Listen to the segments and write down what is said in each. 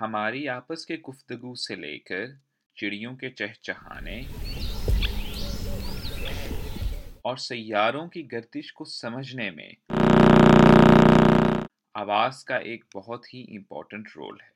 हमारी आपस के गुफ्तगु से लेकर चिड़ियों के चहचहाने और सैारों की गर्दिश को समझने में आवाज़ का एक बहुत ही इम्पोर्टेंट रोल है।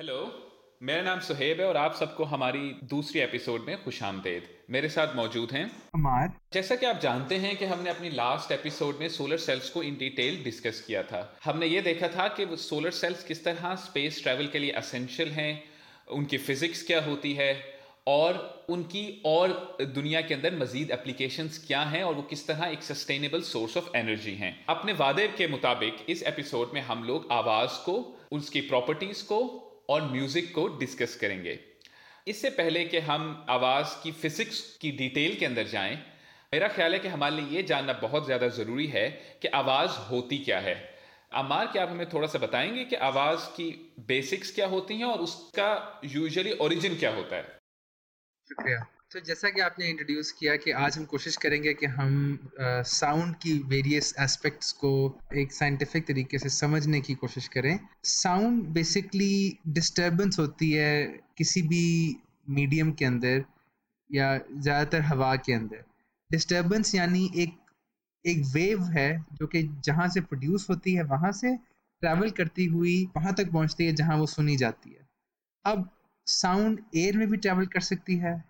हेलो मेरा नाम सुहेब है और आप सबको हमारी दूसरी एपिसोड में खुश आमदेद। मेरे साथ मौजूद हैं। अमार। जैसा कि आप जानते हैं कि हमने अपनी लास्ट एपिसोड में सोलर सेल्स को इन डिटेल डिस्कस किया था। हमने ये देखा था कि वो सोलर सेल्स किस तरह स्पेस ट्रैवल के लिए असेंशियल हैं उनकी फिजिक्स क्या होती है और उनकी और दुनिया के अंदर मजीद एप्लीकेशंस क्या हैं और वो किस तरह एक सस्टेनेबल सोर्स ऑफ़ एनर्जी हैं। अपने वादे के मुताबिक इस एपिसोड में हम लोग आवाज़ को उसकी प्रॉपर्टीज़ को और म्यूज़िक को डिस्कस करेंगे। इससे पहले कि हम आवाज़ की फ़िज़िक्स की डिटेल के अंदर जाएँ, मेरा ख्याल है कि हमारे लिए ये जानना बहुत ज़्यादा ज़रूरी है कि आवाज़ होती क्या है। अमार, क्या आप हमें थोड़ा सा बताएँगे कि आवाज़ की बेसिक्स क्या होती हैं और उसका यूजुअली ओरिजिन क्या होता है? शुक्रिया। तो जैसा कि आपने इंट्रोड्यूस किया कि आज हम कोशिश करेंगे कि हम साउंड की वेरियस एस्पेक्ट्स को एक साइंटिफिक तरीके से समझने की कोशिश करें। साउंड बेसिकली डिस्टर्बेंस होती है किसी भी मीडियम के अंदर या ज़्यादातर हवा के अंदर। डिस्टर्बेंस यानी एक एक वेव है जो कि जहाँ से प्रोड्यूस होती है, वहाँ से ट्रैवल करती हुई, वहाँ तक पहुँचती है, जहाँ वो सुनी जाती है। अब साउंड एयर में भी ट्रैवल कर सकती है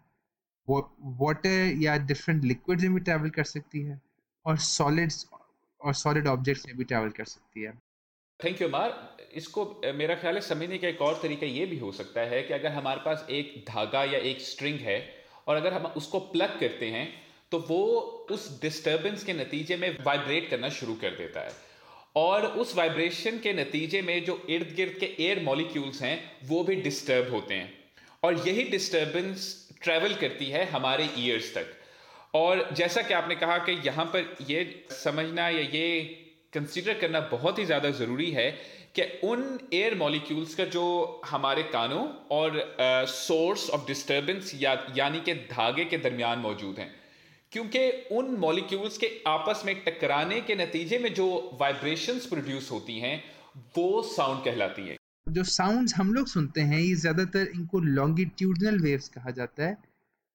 वाटर या डिफरेंट लिक्विड में भी ट्रैवल कर सकती है, और सॉलिड्स और सॉलिड ऑब्जेक्ट्स में भी ट्रैवल कर सकती है। थैंक यू अमार इसको मेरा ख्याल है समझने का एक और तरीका ये भी हो सकता है कि अगर हमारे पास एक धागा या एक स्ट्रिंग है और अगर हम उसको प्लग करते हैं तो वो उस डिस्टर्बेंस के नतीजे में वाइब्रेट करना शुरू कर देता है। और उस वाइब्रेशन के नतीजे में जो इर्द गिर्द के एयर मॉलिक्यूल्स हैं, वो भी डिस्टर्ब होते हैं। और यही डिस्टर्बेंस ट्रैवल करती है हमारे ईयर्स तक। और जैसा कि आपने कहा कि यहाँ पर ये समझना या ये कंसिडर करना बहुत ही ज़्यादा ज़रूरी है कि उन एयर मॉलिक्यूल्स का जो हमारे कानों और सोर्स ऑफ़ डिस्टर्बेंस या, यानी कि धागे के दरमियान मौजूद हैं। क्योंकि उन मॉलिक्यूल्स के आपस में टकराने के नतीजे में जो वाइब्रेशंस प्रोड्यूस होती हैं, वो साउंड कहलाती है। जो साउंड्स हम लोग सुनते हैं, ये ज़्यादातर इनको लॉन्गिट्यूडनल वेव्स कहा जाता है,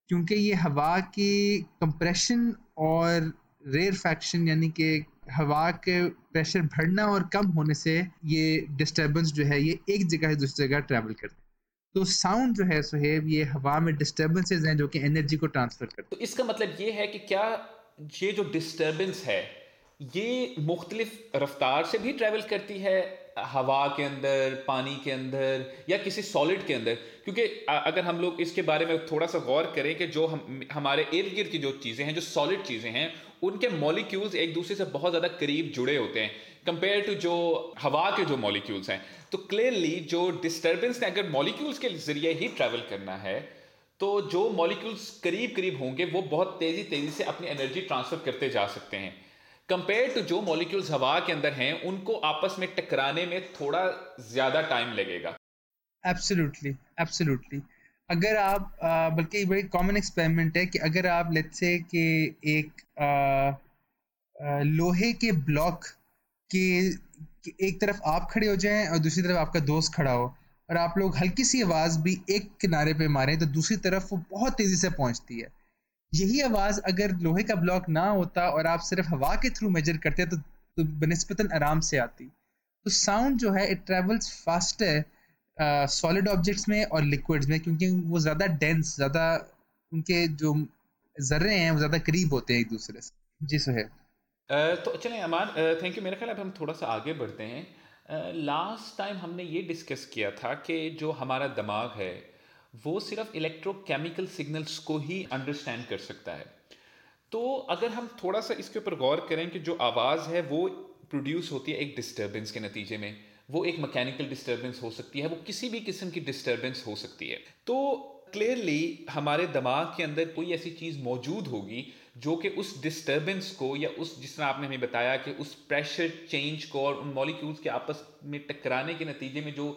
क्योंकि ये हवा के कंप्रेशन और रेयर फैक्शन यानी कि हवा के प्रेशर बढ़ना और कम होने से ये डिस्टरबेंस जो है, ये एक जगह से दूसरी जगह ट्रैवल करते तो साउंड जो है सुहेब ये हवा में डिस्टर्बेंसेज हैं जो कि एनर्जी को ट्रांसफ़र करते तो इसका मतलब ये है कि क्या ये जो डिस्टर्बेंस है, ये मुख्तलिफ़ रफ्तार से भी ट्रैवल करती है हवा के अंदर, पानी के अंदर, या किसी सॉलिड के अंदर। क्योंकि अगर हम लोग इसके बारे में थोड़ा सा गौर करें कि जो हम, हमारे इर्द गिर्द की जो चीज़ें हैं, जो सॉलिड चीज़ें हैं, उनके मॉलिक्यूल्स एक दूसरे से बहुत ज़्यादा करीब जुड़े होते हैं। कंपेयर टू जो हवा के जो मॉलिक्यूल्स हैं तो क्लियरली जो डिस्टर्बेंस ने अगर मॉलिक्यूल्स के ज़रिए ही ट्रैवल करना है तो जो मॉलिक्यूल्स करीब करीब होंगे, वो बहुत तेज़ी तेज़ी से अपनी एनर्जी ट्रांसफ़र करते जा सकते हैं। कंपेयर टू जो मॉलिक्यूल्स हवा के अंदर हैं उनको आपस में टकराने में थोड़ा ज़्यादा टाइम लगेगा। एब्सोल्युटली एब्सोल्युटली अगर आप बल्कि बड़ी कॉमन एक्सपेरिमेंट है कि अगर आप लेट्स से कि एक आ, आ, लोहे के ब्लॉक के एक तरफ़ आप खड़े हो जाएँ और दूसरी तरफ़ आपका दोस्त खड़ा हो और आप लोग हल्की सी आवाज़ भी एक किनारे पे मारें तो दूसरी तरफ़ वो बहुत तेज़ी से पहुँचती है। यही आवाज़ अगर लोहे का ब्लॉक ना होता और आप सिर्फ़ हवा के थ्रू मेजर करते तो, तो बनस्पतन आराम से आती। तो साउंड जो है it travels faster solid objects में और लिक्विड्स में क्योंकि वो ज़्यादा डेंस ज़्यादा उनके जो जर्रे हैं वो ज़्यादा करीब होते हैं एक दूसरे से। जी सुहेब तो चलें अमान थैंक यू मेरा ख्याल अब हम थोड़ा सा आगे बढ़ते हैं। लास्ट टाइम हमने ये डिस्कस किया था कि जो हमारा दिमाग है वो सिर्फ़ इलेक्ट्रोकेमिकल सिग्नल्स को ही अंडरस्टैंड कर सकता है। तो अगर हम थोड़ा सा इसके ऊपर गौर करें कि जो आवाज़ है, वो प्रोड्यूस होती है एक डिस्टर्बेंस के नतीजे में। वो एक मैकेनिकल डिस्टर्बेंस हो सकती है, वो किसी भी किस्म की डिस्टर्बेंस हो सकती है। तो क्लियरली हमारे दिमाग के अंदर कोई ऐसी चीज़ मौजूद होगी जो कि उस डिस्टर्बेंस को या उस, जिस तरह आपने हमें बताया कि उस प्रेशर चेंज को और उन मॉलिक्यूल्स के आपस में टकराने के नतीजे में जो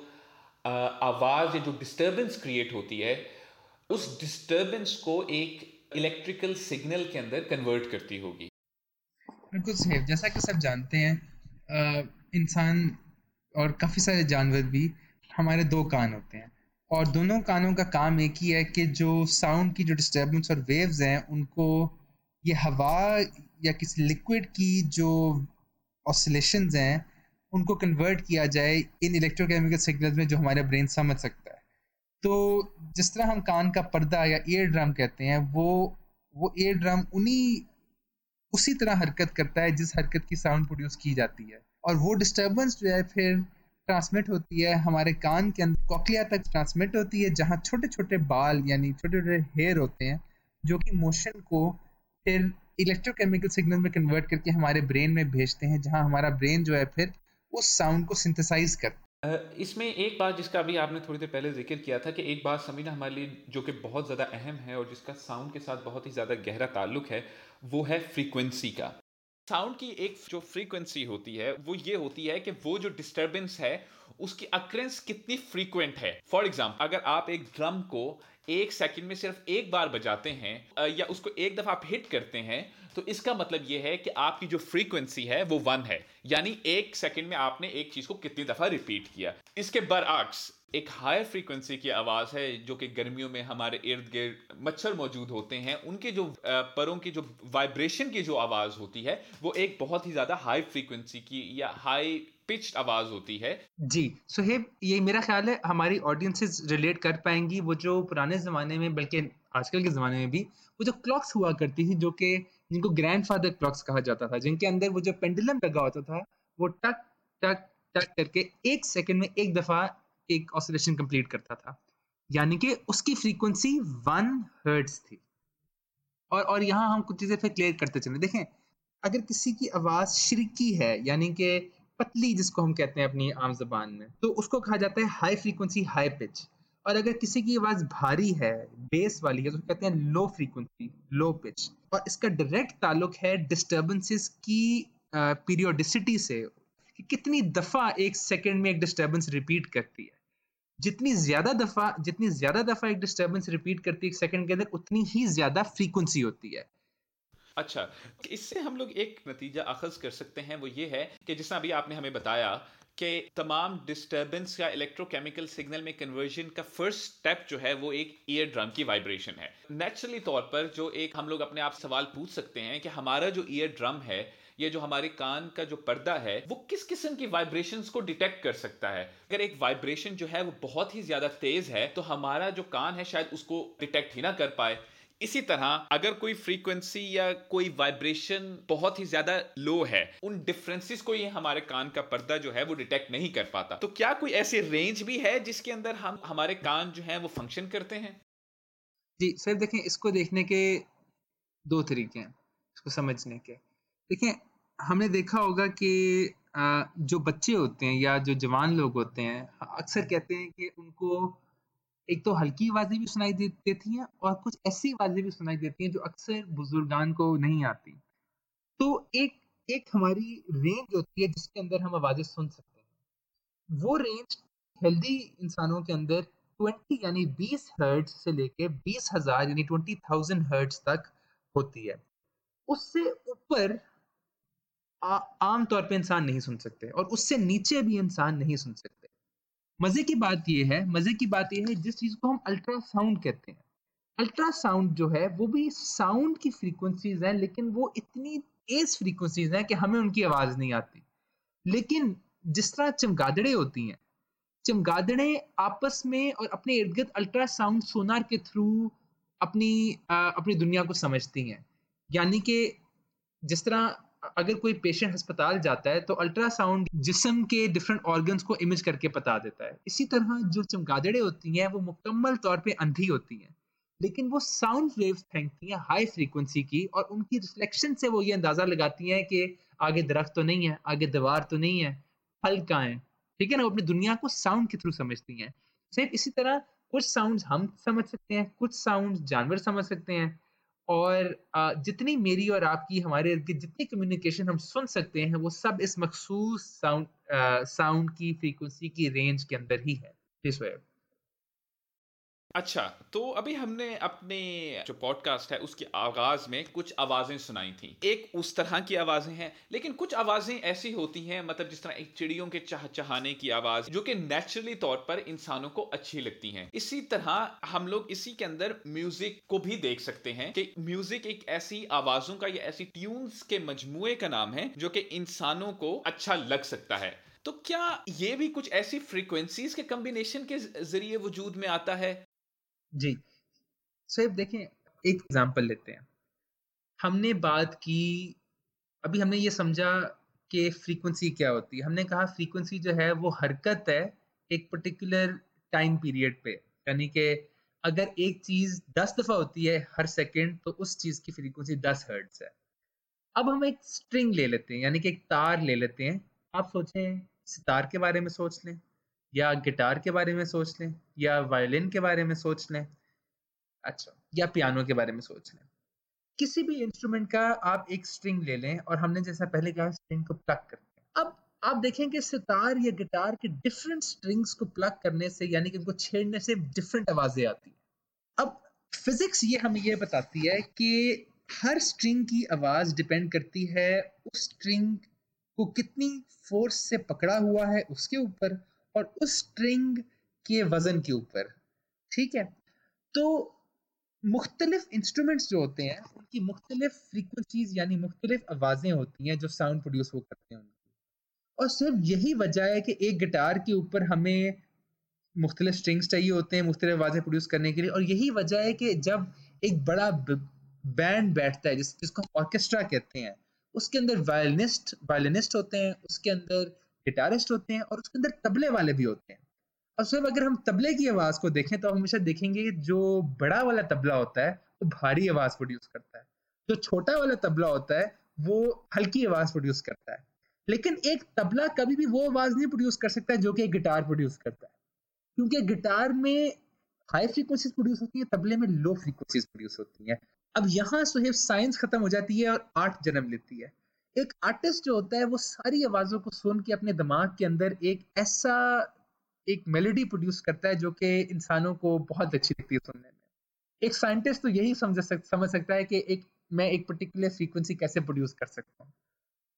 आवाज़ या जो डिस्टर्बेंस क्रिएट होती है, उस डिस्टर्बेंस को एक इलेक्ट्रिकल सिग्नल के अंदर कन्वर्ट करती होगी। बिल्कुल सही। जैसा कि सब जानते हैं इंसान और काफ़ी सारे जानवर भी हमारे दो कान होते हैं। और दोनों कानों का काम एक ही है कि जो साउंड की जो डिस्टर्बेंस और वेव्स हैं, उनको ये हवा या किसी लिक्विड की जो ऑसिलेशंस हैं उनको कन्वर्ट किया जाए इन इलेक्ट्रोकेमिकल सिग्नल्स में जो हमारा ब्रेन समझ सकता है। तो जिस तरह हम कान का पर्दा या एयर ड्रम कहते हैं, वो वो एयर ड्रम उन्हीं, उसी तरह हरकत करता है जिस हरकत की साउंड प्रोड्यूस की जाती है। और वो डिस्टर्बेंस जो है फिर ट्रांसमिट होती है हमारे कान के अंदर कॉकलिया तक ट्रांसमिट होती है, जहाँ छोटे छोटे बाल यानी छोटे छोटे हेयर होते हैं, जो कि मोशन को फिर इलेक्ट्रोकेमिकल सिग्नल में कन्वर्ट करके हमारे ब्रेन में भेजते हैं, जहाँ हमारा ब्रेन जो है फिर उस साउंड को सिंथेसाइज करता है इसमें एक बात जिसका अभी आपने थोड़ी देर पहले ज़िक्र किया था कि एक बात समीना हमारे लिए जो कि बहुत ज़्यादा अहम है और जिसका साउंड के साथ बहुत ही ज़्यादा गहरा ताल्लुक है, वो है फ्रीक्वेंसी का। साउंड की एक जो फ्रीक्वेंसी होती है, वो ये होती है कि वो जो डिस्टरबेंस है, उसकी अक्रेंस कितनी फ्रीक्वेंट है। फॉर एग्ज़ाम्पल अगर आप एक ड्रम को एक सेकंड में सिर्फ़ एक बार बजाते हैं या उसको एक दफ़ा आप हिट करते हैं तो इसका मतलब ये है कि आपकी जो फ्रीक्वेंसी है, वो वन है। यानी एक सेकंड में आपने एक चीज़ को कितनी दफ़ा रिपीट किया। इसके बरअक्स एक हायर फ्रीक्वेंसी की आवाज़ है, जो कि गर्मियों में हमारे इर्द गिर्द मच्छर मौजूद होते हैं। उनके जो परों की जो वाइब्रेशन की जो आवाज़ होती है, वो एक बहुत ही ज़्यादा हाई फ्रीक्वेंसी की या हाई पिच आवाज़ होती है। जी सुहेब ये मेरा ख्याल है हमारी ऑडियंसेस रिलेट कर पाएँगी। वो जो पुराने ज़माने में, बल्कि आजकल के ज़माने में भी, वो जो क्लॉक्स हुआ करती थी, जो कि जिनको ग्रैंडफादर क्लॉक्स कहा जाता था, जिनके अंदर वो जो पेंडुलम लगा होता था, वो टक टक टक करके एक सेकंड में एक दफ़ा एक ऑसिलेशन कंप्लीट करता था। यानी कि उसकी फ्रीक्वेंसी वन हर्ट्स थी। और और यहाँ हम कुछ चीज़ें फिर क्लियर करते चले। देखें, अगर किसी की आवाज़ श्रिकी है, यानी कि पतली, जिसको हम कहते हैं अपनी आम जबान में तो उसको कहा जाता है हाई फ्रीक्वेंसी हाई पिच और अगर किसी की आवाज़ भारी है बेस वाली है तो कहते हैं लो फ्रीक्वेंसी लो पिच और इसका डायरेक्ट ताल्लुक है डिस्टर्बेंसेस की पीरियोडिसिटी से, कि कितनी दफ़ा एक सेकेंड में एक डिस्टर्बेंस रिपीट करती है। जितनी ज़्यादा दफ़ा, जितनी ज़्यादा दफ़ा एक डिस्टर्बेंस रिपीट करती है एक सेकंड के अंदर, उतनी ही ज़्यादा फ्रीक्वेंसी होती है। अच्छा इससे हम लोग एक नतीजा अखज कर सकते हैं, वो ये है कि जिस अभी आपने हमें बताया कि तमाम डिस्टर्बेंस या इलेक्ट्रोकेमिकल सिग्नल में कन्वर्जन का फ़र्स्ट स्टेप जो है वो एक ईयर ड्रम की वाइब्रेशन है। नेचुरली तौर पर जो एक हम लोग अपने आप सवाल पूछ सकते हैं कि हमारा जो ईयर ड्रम है, ये जो हमारे कान का जो पर्दा है, वो किस किस्म की वाइब्रेशंस को डिटेक्ट कर सकता है? अगर एक वाइब्रेशन जो है वो बहुत ही ज़्यादा तेज है तो हमारा जो कान है शायद उसको डिटेक्ट ही ना कर पाए। इसी तरह, अगर कोई फ्रीक्वेंसी या कोई वाइब्रेशन बहुत ही ज़्यादा लो है, उन डिफरेंसेस को ये हमारे कान का पर्दा जो है वो डिटेक्ट नहीं कर पाता। तो क्या कोई ऐसी रेंज भी है जिसके अंदर हम, हमारे कान जो है वो फ़ंक्शन करते हैं? जी, सर, देखें, इसको देखने के दो तरीके हैं, इसको समझने के। देखें, हमने देखा होगा कि जो बच्चे होते हैं या जो जवान लोग होते हैं, अक्सर कहते हैं कि उनको एक तो हल्की आवाज़ें भी सुनाई देती हैं और कुछ ऐसी आवाज़ें भी सुनाई देती हैं जो अक्सर बुजुर्गान को नहीं आती। तो एक एक हमारी रेंज होती है जिसके अंदर हम आवाज़ें सुन सकते हैं। वो रेंज हेल्दी इंसानों के अंदर 20 यानी 20 हर्ट्ज से लेके बीस हज़ार यानी 20,000 हर्ट्ज तक होती है। उससे ऊपर आम तौर पे इंसान नहीं सुन सकते और उससे नीचे भी इंसान नहीं सुन सकते। मज़े की बात यह है मज़े की बात यह है जिस चीज़ को हम अल्ट्रासाउंड कहते हैं। अल्ट्रासाउंड जो है वो भी साउंड की फ्रीक्वेंसीज हैं लेकिन वो इतनी तेज फ्रीक्वेंसीज हैं कि हमें उनकी आवाज़ नहीं आती। लेकिन जिस तरह चमगादड़े होती हैं चमगादड़े आपस में और अपने इर्द गिर्द अल्ट्रासाउंड सोनार के थ्रू अपनी आ, अपनी दुनिया को समझती हैं। यानी कि जिस तरह अगर कोई पेशेंट अस्पताल जाता है तो अल्ट्रासाउंड जिसम के डिफरेंट ऑर्गन्स को इमेज करके बता देता है। इसी तरह जो चमगादड़े होती हैं, वो मुकम्मल तौर पे अंधी होती हैं। लेकिन वो साउंड वेव्स फेंकती हैं हाई फ्रीक्वेंसी की और उनकी रिफ्लेक्शन से वो ये अंदाज़ा लगाती हैं कि आगे दरख्त तो नहीं है, आगे दीवार तो नहीं है, फल कहाँ है? ठीक है ना? वो अपनी दुनिया को साउंड के थ्रू समझती हैं। सिर्फ़ इसी तरह कुछ साउंड हम समझ सकते हैं, कुछ साउंड जानवर समझ सकते हैं। और जितनी मेरी और आपकी, हमारे की जितनी कम्युनिकेशन हम सुन सकते हैं, वो सब इस मखसूस साउंड साउंड की फ्रीक्वेंसी की रेंज के अंदर ही है। अच्छा तो अभी हमने अपने जो पॉडकास्ट है, उसके आगाज़ में कुछ आवाज़ें सुनाई थी। एक उस तरह की आवाज़ें हैं, लेकिन कुछ आवाज़ें ऐसी होती हैं मतलब जिस तरह एक चिड़ियों के चाह चहाने की आवाज़, जो कि नेचुरली तौर पर इंसानों को अच्छी लगती हैं। इसी तरह हम लोग इसी के अंदर म्यूज़िक को भी देख सकते हैं कि म्यूज़िक एक ऐसी आवाजों का या ऐसी ट्यून्स के मजमुए का नाम है, जो कि इंसानों को अच्छा लग सकता है। तो क्या ये भी कुछ ऐसी फ्रीक्वेंसीज के कॉम्बिनेशन के ज़रिए वजूद में आता है? जी। सो देखें, एक एग्जांपल लेते हैं। हमने बात की, अभी हमने ये समझा कि फ्रीक्वेंसी क्या होती है। हमने कहा फ्रीक्वेंसी जो है, वो हरकत है एक पर्टिकुलर टाइम पीरियड पे। यानी कि अगर एक चीज़ दस दफ़ा होती है हर सेकंड तो उस चीज़ की फ्रीक्वेंसी दस हर्ट्स है। अब हम एक स्ट्रिंग ले लेते हैं, यानी कि एक तार ले लेते हैं। आप सोचें, सितार के बारे में सोच लें। या गिटार के बारे में सोच लें, या वायलिन के बारे में सोच लें अच्छा या पियानो के बारे में सोच लें। किसी भी इंस्ट्रूमेंट का आप एक स्ट्रिंग ले लें और हमने जैसा पहले कहा स्ट्रिंग को प्लग करते हैं अब आप देखें कि सितार या गिटार के डिफरेंट स्ट्रिंग्स को प्लग करने से, यानी कि उनको छेड़ने से डिफरेंट आवाज़ें आती हैं। अब फिजिक्स ये हमें ये बताती है कि हर स्ट्रिंग की आवाज़ डिपेंड करती है उस स्ट्रिंग को कितनी फोर्स से पकड़ा हुआ है उसके ऊपर। और उस स्ट्रिंग के वज़न के ऊपर, ठीक है? तो मुख्तलिफ़ इंस्ट्रूमेंट्स जो होते हैं, उनकी मुख्तलिफ़ फ्रीक्वेंसीज यानी मुख्तलिफ़ आवाज़ें होती हैं जो साउंड प्रोड्यूस वो करते हैं उनकी। और सिर्फ़ यही वजह है कि एक गिटार के ऊपर हमें मुख्तलिफ़ स्ट्रिंग्स चाहिए होते हैं, मुख्तलिफ़ आवाज़ें प्रोड्यूस करने के लिए। और यही वजह है कि जब एक बड़ा बैंड बैठता है, जिस, जिसको हम ऑर्केस्ट्रा कहते हैं, उसके अंदर वायलिनिस्ट वायलिनिस्ट होते हैं, उसके अंदर गिटारिस्ट होते हैं और उसके अंदर तबले वाले भी होते हैं। और सिर्फ़ अगर हम तबले की आवाज़ को देखें तो हमेशा देखेंगे जो बड़ा वाला तबला होता है, वो भारी आवाज़ प्रोड्यूस करता है। जो छोटा वाला तबला होता है, वो हल्की आवाज़ प्रोड्यूस करता है। लेकिन एक तबला कभी भी वो आवाज़ नहीं प्रोड्यूस कर सकता जो कि गिटार प्रोड्यूस करता है। क्योंकि गिटार में हाई फ्रीक्वेंसीज प्रोड्यूस होती है, तबले में लो फ्रीक्वेंसीज प्रोड्यूस होती हैं। अब यहाँ सुहेब साइंस खत्म हो जाती है और आर्ट जन्म लेती है। एक आर्टिस्ट जो होता है वो सारी आवाज़ों को सुन के अपने दिमाग के अंदर एक ऐसा एक मेलोडी प्रोड्यूस करता है जो कि इंसानों को बहुत अच्छी लगती है सुनने में। एक साइंटिस्ट तो यही समझ सक समझ सकता है कि एक मैं एक पर्टिकुलर फ्रीक्वेंसी कैसे प्रोड्यूस कर सकता हूँ।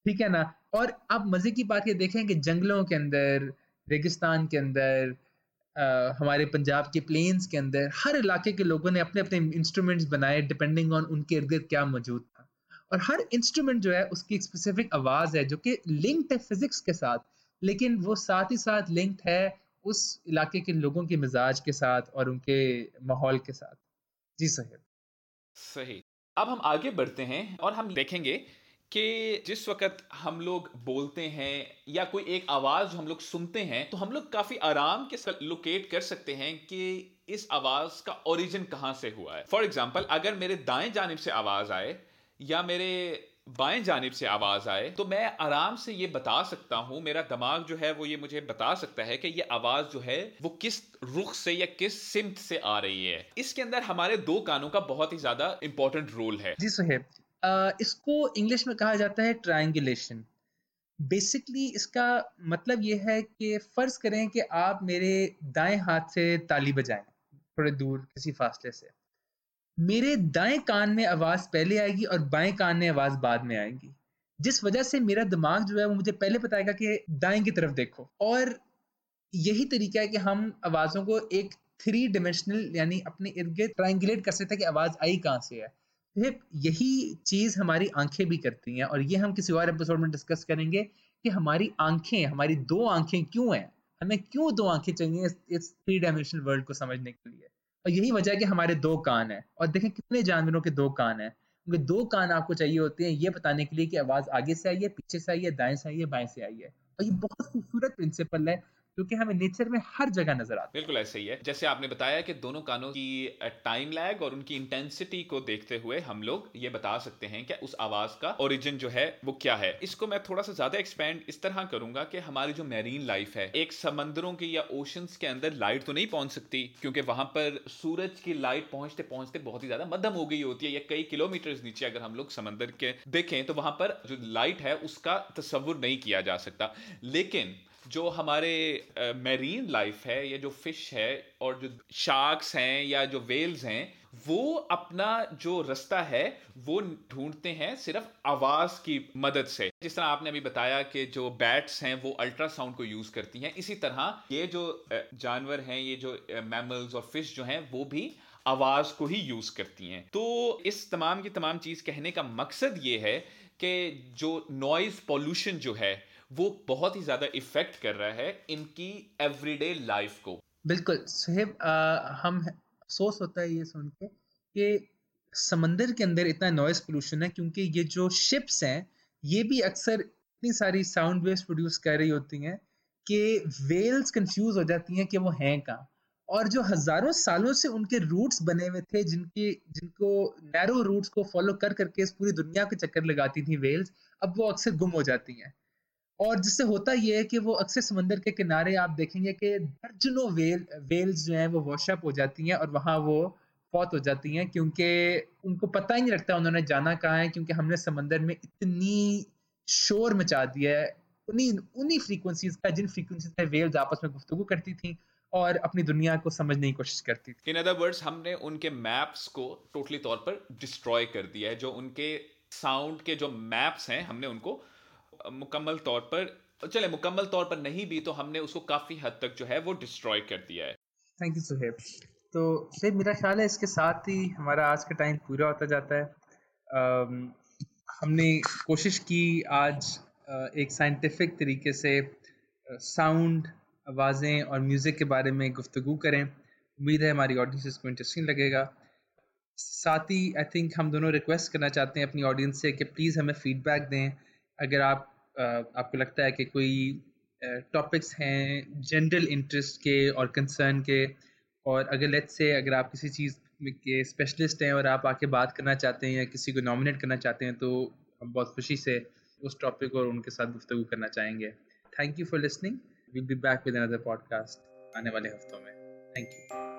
ठीक है ना? और आप मज़े की बात ये देखें कि जंगलों के अंदर रेगिस्तान के अंदर आ, हमारे पंजाब के प्लेन्स के अंदर हर इलाके के लोगों ने अपने अपने इंस्ट्रूमेंट्स बनाए डिपेंडिंग ऑन उनके इर्द गिर्द क्या मौजूद और हर इंस्ट्रूमेंट जो है, उसकी एक स्पेसिफिक आवाज़ है, जो कि लिंक्ड है फिजिक्स के साथ, लेकिन वो साथ ही साथ लिंक्ड है उस इलाके के लोगों के मिजाज के साथ और उनके माहौल के साथ। जी सही सही। अब हम आगे बढ़ते हैं और हम देखेंगे कि जिस वक्त हम लोग बोलते हैं या कोई एक आवाज़ हम लोग सुनते हैं तो हम लोग काफ़ी आराम के साथ लोकेट कर सकते हैं कि इस आवाज़ का ओरिजिन कहाँ से हुआ है। फॉर एग्ज़ाम्पल अगर मेरे दाएँ जानब से आवाज़ आए या मेरे बाएँ जानिब से आवाज़ आए तो मैं आराम से ये बता सकता हूँ, मेरा दिमाग जो है वो ये मुझे बता सकता है कि ये आवाज़ जो है वो किस रुख से या किस सिमत से आ रही है। इसके अंदर हमारे दो कानों का बहुत ही ज़्यादा इंपॉर्टेंट रोल है। जी सुहेब इसको इंग्लिश में कहा जाता है ट्राइंगुलेशन बेसिकली इसका मतलब ये है कि फ़र्ज़ करें कि आप मेरे दाएँ हाथ से ताली बजाएँ, थोड़े दूर, किसी फासले से। मेरे दाएँ कान में आवाज़ पहले आएगी और बाएँ कान में आवाज़ बाद में आएगी। जिस वजह से मेरा दिमाग जो है वो मुझे पहले बताएगा कि दाएँ की तरफ़ देखो। और यही तरीका है कि हम आवाजों को एक थ्री डिमेंशनल यानी अपने इर्द गिर्द ट्राइंगुलेट कर सकते हैं कि आवाज़ आई कहाँ से है। फिर यही चीज़ हमारी आँखें भी करती हैं और ये हम किसी और एपिसोड में डिस्कस करेंगे कि हमारी आँखें, हमारी दो आँखें क्यों हैं? हमें क्यों दो आँखें चाहिए इस थ्री डायमेंशनल वर्ल्ड को समझने के लिए? और यही वजह है कि हमारे दो कान है। और देखें कितने जानवरों के दो कान है। उनके दो कान आपको चाहिए होते हैं, ये बताने के लिए कि आवाज़ आगे से आई है, पीछे से आई है, दाएँ से आई है, बाएँ से आई है। और ये बहुत खूबसूरत प्रिंसिपल है क्योंकि हमें नेचर में हर जगह नज़र आता है। बिल्कुल ऐसे ही है। जैसे आपने बताया कि दोनों कानों की टाइम लैग और उनकी इंटेंसिटी को देखते हुए हम लोग ये बता सकते हैं कि उस आवाज़ का ओरिजिन जो है, वो क्या है। इसको मैं थोड़ा सा ज़्यादा एक्सपेंड इस तरह करूँगा कि हमारी जो मैरीन लाइफ है, एक समंदरों की या ओशंस के अंदर लाइट तो नहीं पहुँच सकती, क्योंकि वहाँ पर सूरज की लाइट पहुँचते पहुँचते बहुत ही ज़्यादा मध्यम हो गई होती है या कई किलोमीटर नीचे अगर हम लोग समंदर के देखें तो वहाँ पर जो लाइट है, उसका तस्वुर नहीं किया जा सकता। लेकिन जो हमारे मेरीन लाइफ है, या जो फ़िश है, और जो शार्क्स हैं, या जो वेल्स हैं, वो अपना जो रास्ता है, वो ढूंढते हैं सिर्फ़ आवाज़ की मदद से। जिस तरह आपने अभी बताया कि जो बैट्स हैं, वो अल्ट्रासाउंड को यूज़ करती हैं, इसी तरह ये जो जानवर हैं, ये जो मैमल्स और फ़िश जो हैं, वो भी आवाज़ को ही यूज़ करती हैं। तो इस तमाम की तमाम चीज़ कहने का मकसद ये है कि जो नॉइज़ पॉल्यूशन जो है वो बहुत ही ज़्यादा इफ़ेक्ट कर रहा है इनकी एवरीडे लाइफ को। बिल्कुल, सुहेब हम अफसोस होता है ये सुन के कि समंदर के अंदर इतना नॉइस पोल्यूशन है क्योंकि ये जो शिप्स हैं, ये भी अक्सर इतनी सारी साउंड वेव्स प्रोड्यूस कर रही होती हैं कि वेल्स कंफ्यूज हो जाती हैं कि वो हैं कहाँ। और जो हज़ारों सालों से उनके रूट्स बने हुए थे, जिनके, जिनको नैरो रूट्स को फॉलो कर करके इस पूरी दुनिया के चक्कर लगाती थी वेल्स अब वो अक्सर गुम हो जाती हैं। और जिससे होता यह है कि वो अक्सर समंदर के किनारे आप देखेंगे कि दर्जनों वेल, वेल्स जो हैं वो वॉशअप हो जाती हैं और वहाँ वो फौत हो जाती हैं क्योंकि उनको पता ही नहीं लगता उन्होंने जाना कहाँ है क्योंकि हमने समंदर में इतनी शोर मचा दिया है, उन्हीं उन्हीं फ्रीक्वेंसीज का जिन फ्रीक्वेंसीज में वेल्स आपस में गुफ्तु करती थी और अपनी दुनिया को समझने की कोशिश करती थी। इन अदर वर्ड्स हमने उनके मैप्स को टोटली तौर पर डिस्ट्रॉय कर दिया है, जो उनके साउंड के जो मैप्स हैं, हमने उनको मुकम्मल तौर पर, चले, मुकम्मल तौर पर नहीं भी तो हमने उसको काफ़ी हद तक जो है वो डिस्ट्रॉय कर दिया है। थैंक यू सुहेब तो सुहेब मेरा ख्याल है इसके साथ ही हमारा आज का टाइम पूरा होता जाता है। हमने कोशिश की आज एक साइंटिफिक तरीके से साउंड आवाज़ें और म्यूज़िक के बारे में गुफ्तु करें। उम्मीद है हमारी ऑडियंस को इंटरेस्टिंग लगेगा। साथ ही आई थिंक हम दोनों रिक्वेस्ट करना चाहते हैं अपनी ऑडियंस से कि प्लीज़ हमें फीडबैक दें। अगर आप आपको लगता है कि कोई टॉपिक्स हैं जनरल इंटरेस्ट के और कंसर्न के? और अगर लेट्स से अगर आप किसी चीज़ के स्पेशलिस्ट हैं और आप आके बात करना चाहते हैं या किसी को नॉमिनेट करना चाहते हैं तो हम बहुत खुशी से उस टॉपिक और उनके साथ गुफ्तु करना चाहेंगे। Thank you for listening will be back with another podcast आने वाले हफ्तों में. Thank you